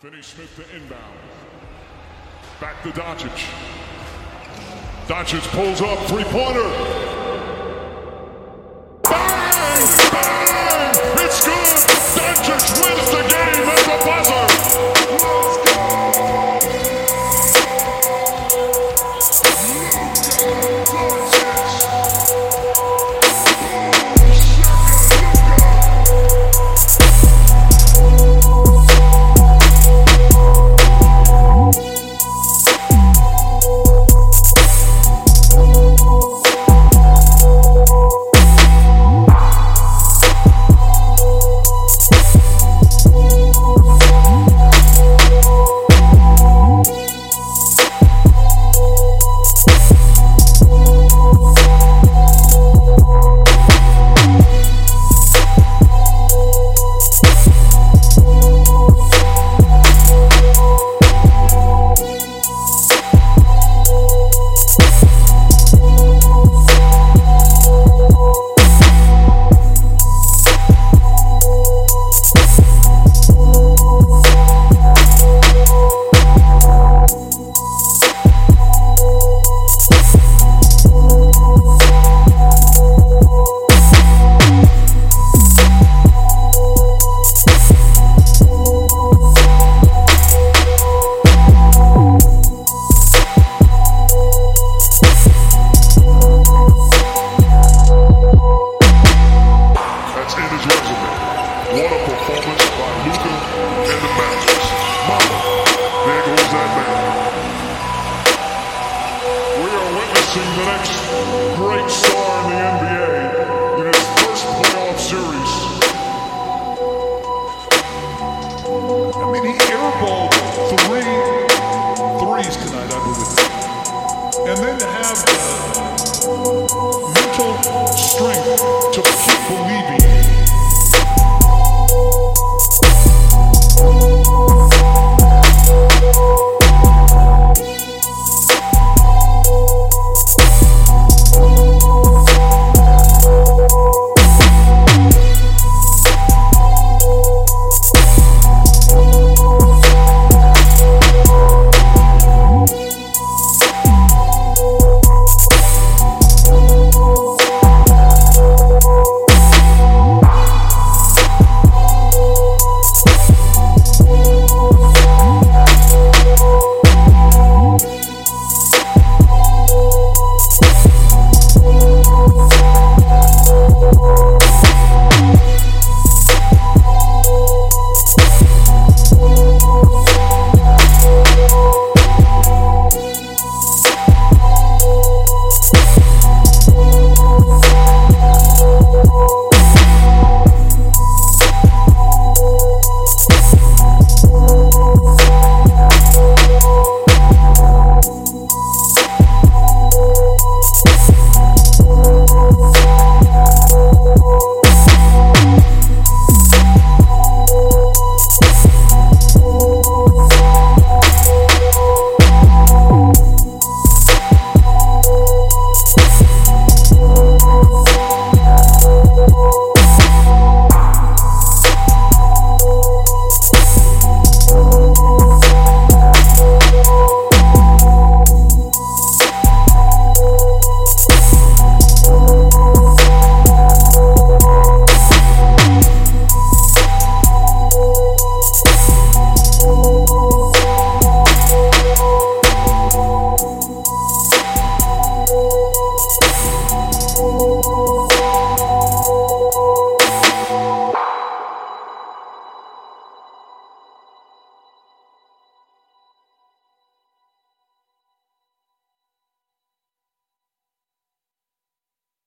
Finney Smith to inbound. Back to Doncic. Doncic pulls up three pointer. facing the next great star in the NBA in his first playoff series. I mean, he airballed three threes tonight, I believe. And then to have